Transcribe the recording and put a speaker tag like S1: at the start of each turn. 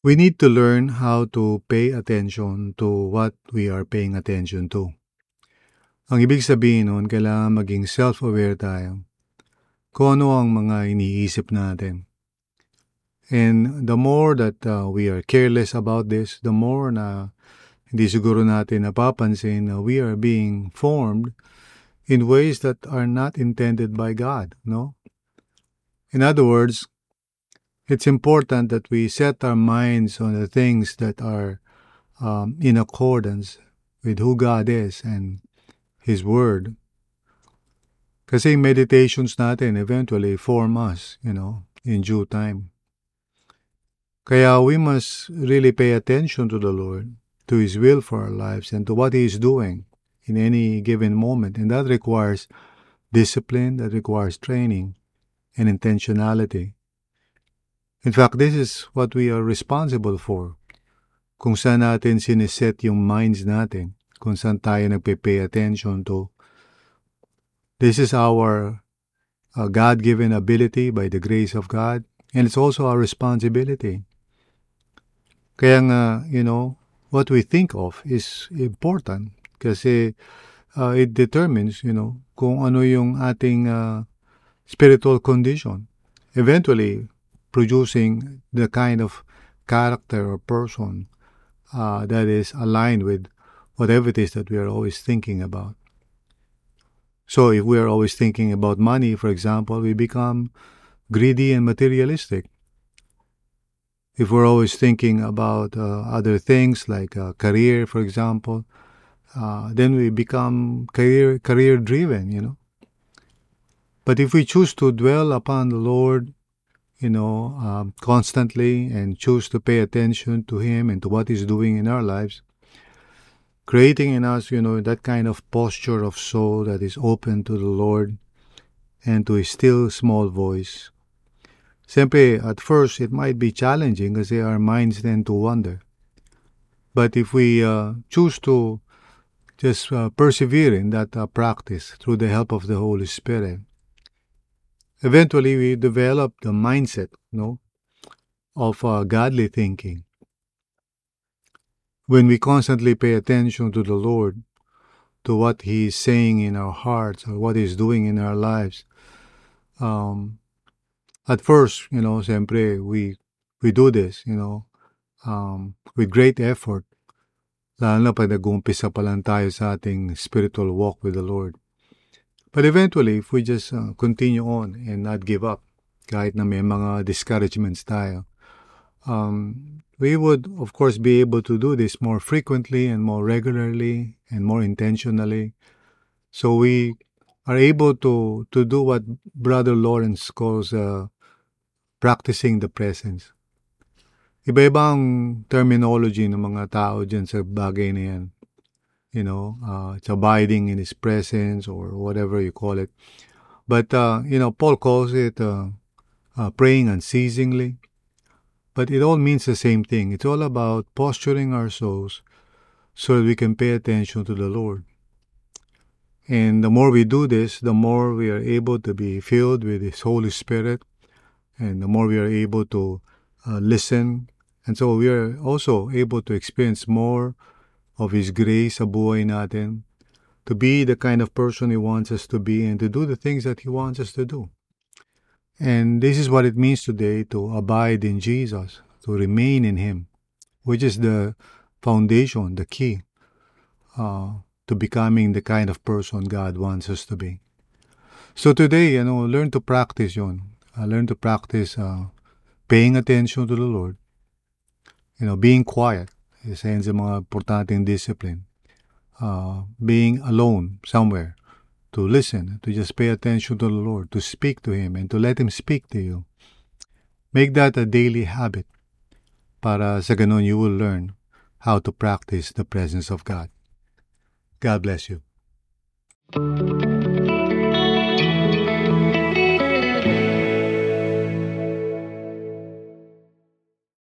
S1: We need to learn how to pay attention to what we are paying attention to. Ang ibig sabihin nun, kailangan maging self-aware tayo kung ano ang mga iniisip natin. And the more that uh, we are careless about this, the more na hindi siguro natin napapansin na we are being formed in ways that are not intended by God, no? In other words, it's important that we set our minds on the things that are um, in accordance with who God is and His Word. Kasi meditations natin eventually form us, you know, in due time. Kaya we must really pay attention to the Lord, to His will for our lives, and to what He is doing in any given moment. And that requires discipline, that requires training and intentionality. In fact, this is what we are responsible for. Kung saan natin siniset yung minds natin, kung saan tayo nagpe-pay attention to. This is our uh, God-given ability by the grace of God, and it's also our responsibility. Kaya nga, you know, what we think of is important kasi uh, it determines, you know, kung ano yung ating uh, spiritual condition. Eventually, producing the kind of character or person uh, that is aligned with whatever it is that we are always thinking about. So, if we are always thinking about money, for example, we become greedy and materialistic. If we're always thinking about uh, other things like uh, career, for example, uh, then we become career career driven, you know. But if we choose to dwell upon the Lord you know, um, constantly and choose to pay attention to Him and to what He's doing in our lives, creating in us, you know, that kind of posture of soul that is open to the Lord and to His still small voice. Simply, at first, it might be challenging because our minds tend to wander. But if we uh, choose to just uh, persevere in that uh, practice through the help of the Holy Spirit, eventually we develop the mindset no of uh, godly thinking when we constantly pay attention to the lord to what he is saying in our hearts or what he's doing in our lives um, at first you know sempre we we do this you know um, with great effort lalo na pag nag-uumpisa pa lang tayo sa ating spiritual walk with the Lord. But eventually, if we just uh, continue on and not give up, kahit na may mga discouragements tayo, um, we would, of course, be able to do this more frequently and more regularly and more intentionally. So we are able to, to do what Brother Lawrence calls uh, practicing the presence. Iba-iba ang terminology ng mga tao dyan sa bagay na yan you know, uh, it's abiding in His presence or whatever you call it. But, uh, you know, Paul calls it uh, uh, praying unceasingly. But it all means the same thing. It's all about posturing our souls so that we can pay attention to the Lord. And the more we do this, the more we are able to be filled with His Holy Spirit, and the more we are able to uh, listen. And so we are also able to experience more of His grace sa buhay natin, to be the kind of person He wants us to be and to do the things that He wants us to do. And this is what it means today to abide in Jesus, to remain in Him, which is the foundation, the key uh, to becoming the kind of person God wants us to be. So today, you know, learn to practice yon. Uh, learn to practice uh, paying attention to the Lord. You know, being quiet. Isa yan sa mga importanteng discipline. Uh, being alone somewhere to listen, to just pay attention to the Lord, to speak to Him, and to let Him speak to you. Make that a daily habit para sa ganun you will learn how to practice the presence of God. God bless you.